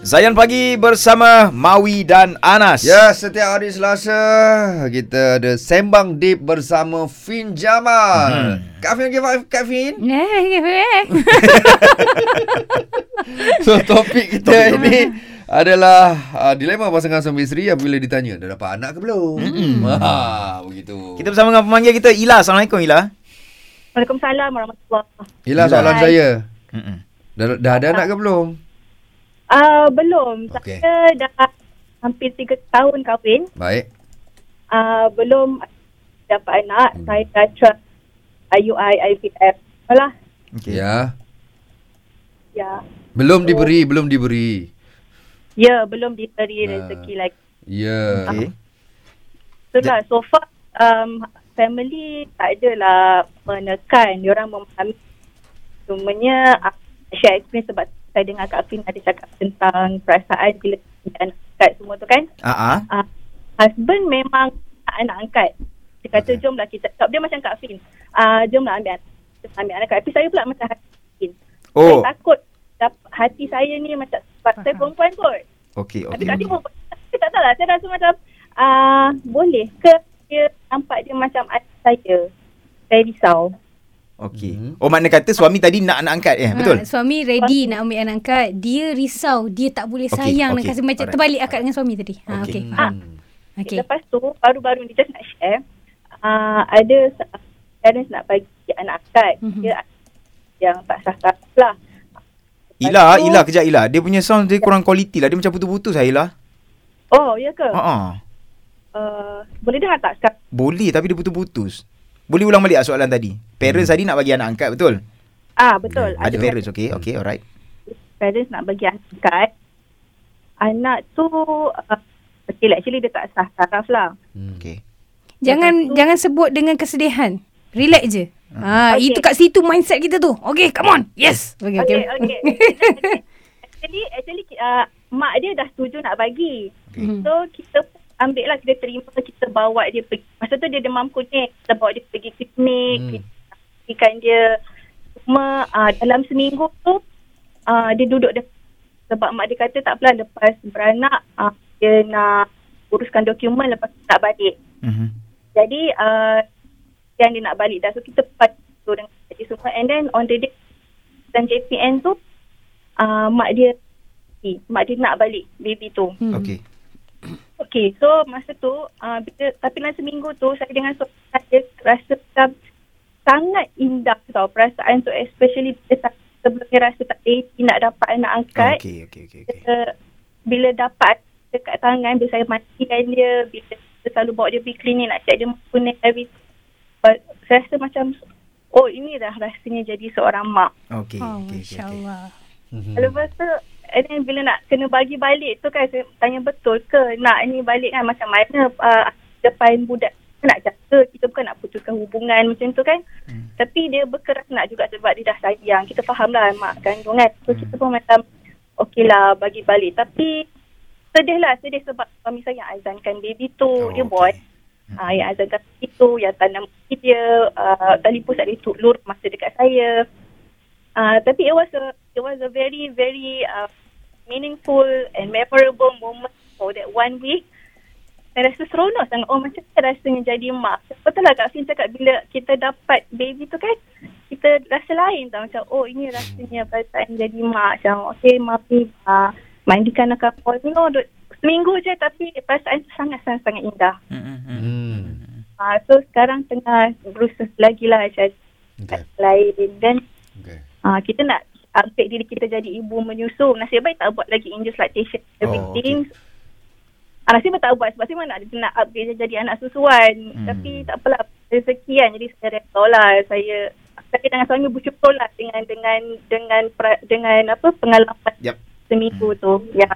Zayan Pagi bersama Mawi dan Anas. Ya, setiap hari Selasa kita ada sembang deep bersama Fin Jamal. Hmm. Kak Fin, okay, Kak Fin? so, topik kita ini adalah uh, dilema pasangan suami isteri apabila ditanya dah dapat anak ke belum. Mm-hmm. Ha, begitu. Kita bersama dengan pemanggil kita Ila. Assalamualaikum Ila. Waalaikumsalam warahmatullahi Ila, soalan Hai. saya. Mm-mm. Dah, dah ada anak ke belum? Uh, belum. Okey. Saya dah hampir tiga tahun kahwin. Baik. Uh, belum dapat anak. Hmm. Saya dah try IUI, IVF. Alah. Okay. Ya. Ya. Belum diberi, belum diberi. Ya, belum diberi Ah. rezeki lagi. Ya. Okay. So, lah, so far, um, family tak adalah menekan. Diorang memahami. Cumanya, uh, share experience sebab saya dengar Kak Fin ada cakap tentang perasaan bila anak angkat semua tu kan. Ah. uh, husband memang nak anak angkat. Dia kata, Okay. jomlah kita. Sebab dia macam Kak Fin. Uh, jomlah ambil, ambil anak. Tapi saya pula macam hati. Oh. Saya takut hati saya ni macam, sebab saya perempuan kot. Okey Tapi okey. Kak Fin perempuan. Saya tak tahu lah. Saya rasa macam, uh, boleh ke dia nampak dia macam adik saya. Saya risau. Okey. Mhm. Oh makna kata suami tadi nak anak angkat eh, betul? Ha, suami ready nak ambil anak angkat. Dia risau. Dia tak boleh Okey, sayang okey. nak kasih macam Alright. terbalik akad dengan suami tadi. Ha, Okey. okey. Hmm. Faham? Okay. Okey. Lepas tu, baru-baru ni just nak share. Uh, ada parents nak bagi anak angkat. Mhm. Dia yang tak sah-sah lah. Ila, tu- Ila kejap Ila. Dia punya sound dia kurang quality lah. Dia macam putus-putus lah Ila. Oh, ya ke? Ha ah. Uh, boleh dengar tak sekarang? Boleh tapi dia putus-putus. Boleh ulang balik ah soalan tadi. Parents tadi nak bagi anak angkat betul? Ah, betul. Ada parents okey. Okey alright. Parents nak bagi anak angkat. Anak tu, uh, okay actually dia tak sah taraf lah. Hmm. Okey. Jangan tu- jangan sebut dengan kesedihan. Relax je. Ha, Okey. itu kat situ mindset kita tu. Okay, come on. Yes. Okay, Okay, okay. okay. actually, actually uh, mak dia dah setuju nak bagi. Mhm. So, kita ambil lah, kita terima, kita bawa dia pergi. Masa tu dia demam kuning, kita bawa dia pergi klinik, Hmm. kita pastikan dia. Cuma uh, dalam seminggu tu, uh, dia duduk dia, sebab mak dia kata tak apalah lepas beranak, uh, dia nak uruskan dokumen lepas tu tak balik. Mhm. Jadi uh, yang dia nak balik dah. So kita part tu dengan jadi semua. And then on the day dan JPN tu uh, mak dia mak dia nak balik baby tu. Hmm. Okey. Okay, so masa tu uh, bila, tapi dalam seminggu tu saya dengan suami saya rasa macam sangat indah tau perasaan tu especially bila saya sebelum dia rasa tak ready nak dapat anak angkat. Okey okey okey okey. Bila, bila dapat dekat tangan, bila saya mandikan dia, bila saya selalu bawa dia pergi klinik nak check dia kuning everything. But saya rasa macam, oh ini dah rasanya jadi seorang mak. Okey Oh, okey okey. Lepas tu, and then bila nak kena bagi balik tu kan, saya tanya betul ke nak ni balik kan macam mana uh, depan budak nak jaga, kita bukan nak putuskan hubungan macam tu kan. Hmm. Tapi dia berkeras nak juga sebab dia dah sayang. Kita faham lah mak kandung kan. So kita pun macam okey lah bagi balik. Tapi sedih lah. Sedih sebab suami saya yang azankan baby tu. Oh, dia okey. boy. Ah, yang azankan baby tu. Yang tanam dia. Uh, telefon tak dia lur masa dekat saya. Uh, tapi it was a it was a very very uh, meaningful and memorable moment for that one week. Saya rasa seronok sangat. Oh macam mana rasanya jadi mak. Betul lah Kak Fin cakap bila kita dapat baby tu kan. Kita rasa lain tau. Macam oh ini rasanya perasaan jadi mak. Macam okay mami uh, mandikan anak kapal. You know, duk, seminggu je tapi perasaan tu sangat-sangat indah. Hmm. Uh, so sekarang tengah berusaha lagi lah cari Okay. lain. Dan Okay. uh, kita nak upgrade diri kita jadi ibu menyusu. Nasib baik tak buat lagi induced lactation Oh, everything. Ah, nasib baik tak buat sebab saya memang nak, nak upgrade jadi anak susuan. Hmm. Hmm. Tapi tak apalah rezeki kan. Jadi saya redha lah. Saya saya dengan suami bersyukur lah dengan dengan dengan dengan apa pengalaman Yap. seminggu tu. Ya.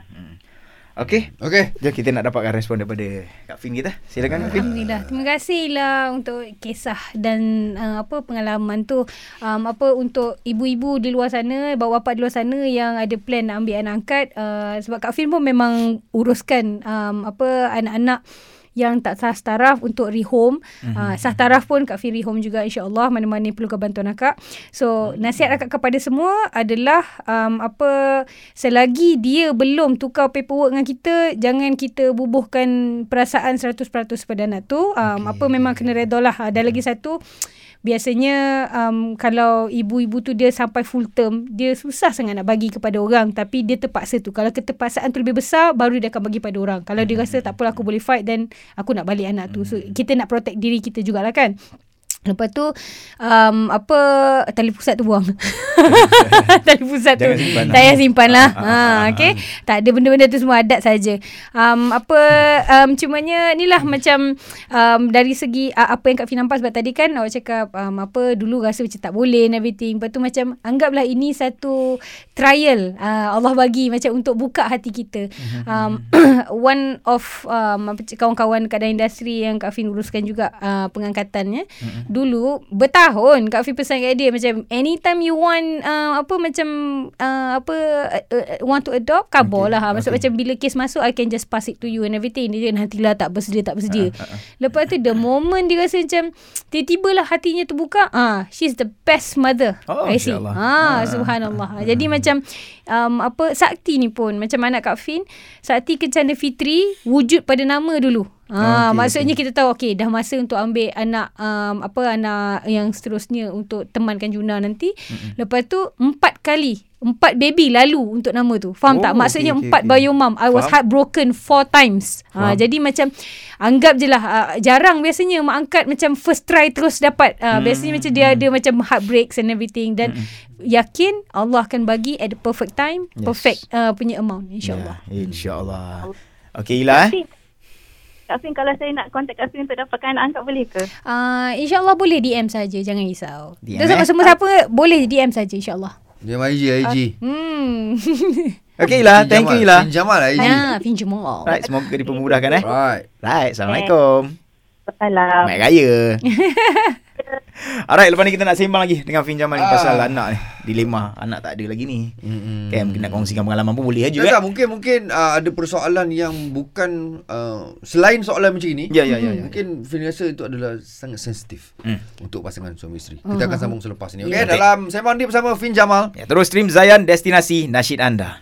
Okey. Okay. Jom kita nak dapatkan respon daripada Kak Fin kita. Silakan Kak Fin. Alhamdulillah. Terima kasih lah untuk kisah dan uh, apa pengalaman tu. Um, apa untuk ibu-ibu di luar sana, bapa-bapa di luar sana yang ada plan nak ambil anak angkat uh, sebab Kak Fin pun memang uruskan um, apa anak-anak yang tak sah taraf untuk rehome. Mm-hmm. Uh, sah taraf pun Kak Fi rehome juga insya-Allah mana-mana perlukan bantuan akak. So, nasihat akak kepada semua adalah um, apa selagi dia belum tukar paperwork dengan kita, jangan kita bubuhkan perasaan 100% pada anak tu. Um, Okey. apa memang kena redha lah. Ada lagi satu biasanya um, kalau ibu-ibu tu dia sampai full term dia susah sangat nak bagi kepada orang. Tapi dia terpaksa tu. Kalau keterpaksaan tu lebih besar baru dia akan bagi pada orang. Kalau dia rasa tak apalah aku boleh fight dan aku nak balik anak tu. So kita nak protect diri kita jugalah kan Lepas tu um, apa tali pusat tu buang. tali pusat tu simpan lah. tak payah simpan lah. Ah, ah, ha ah, okey. Tak ada benda-benda tu semua adat saja. Um apa um cumanya inilah macam um dari segi uh, apa yang Kak Fi nampak sebab tadi kan awak cakap um, apa dulu rasa macam tak boleh and everything. Lepas tu macam anggaplah ini satu trial uh, Allah bagi macam untuk buka hati kita. Um one of um kawan-kawan kat dalam industri yang Kak Fi uruskan juga uh, pengangkatannya. Dulu bertahun Kak Fi pesan kat dia macam anytime you want uh, apa macam uh, apa uh, uh, want to adopt kabar Okay, lah. Maksud okay. macam bila kes masuk I can just pass it to you and everything. Dia nantilah tak bersedia tak bersedia. Lepas tu the moment dia rasa macam tiba-tiba lah hatinya terbuka. Ah, she's the best mother. Oh, I see. Ah, Ah. subhanallah. Jadi macam um, apa Sakti ni pun macam anak Kak Fin, Sakti Kencana Fitri wujud pada nama dulu. Ah, Okey, maksudnya kita tahu okey dah masa untuk ambil anak um, apa anak yang seterusnya untuk temankan Juna nanti. Mm-hmm. Lepas tu empat kali Empat baby lalu untuk nama tu. Faham Oh, tak? Maksudnya okey, empat okey. bio mom. I was Faham. heartbroken four times. Ha, jadi macam anggap je lah. Uh, jarang biasanya mak angkat macam first try terus dapat. Uh, Hmm, Biasanya macam dia ada macam heartbreaks and everything. Dan yakin Allah akan bagi at the perfect time. Yes. Perfect uh, punya amount. InsyaAllah. Ya, InsyaAllah. Okey Ila eh. Kak Fin kalau saya nak contact Kak Fin untuk dapatkan anak angkat boleh ke? Uh, InsyaAllah boleh DM saja. Jangan risau. DM, eh? semua siapa boleh DM saja insyaAllah. Dia IG, IG. Hmm. Okey Ila, thank you Ila. Fin Jamal lah IG. Nah, pinjam Allah. Right, semoga dipermudahkan eh. Right. Right, Assalamualaikum. Salam. Baik raya. Alright, lepas ni kita nak sembang lagi dengan Fin Jamal ni Ah. pasal anak ni. Dilema anak tak ada lagi ni. Mm-mm. Kan mungkin nak kongsikan pengalaman pun boleh aja Tak, kan. tak, mungkin mungkin uh, ada persoalan yang bukan uh, selain soalan macam ini. Ya, ya, ya, ya. Mungkin Fin rasa itu adalah sangat sensitif Hmm. untuk pasangan suami isteri. Kita akan sambung selepas ini. Okey, Ya. dalam sembang ni bersama Fin Jamal. Ya, terus stream Zayan Destinasi Nasyid Anda.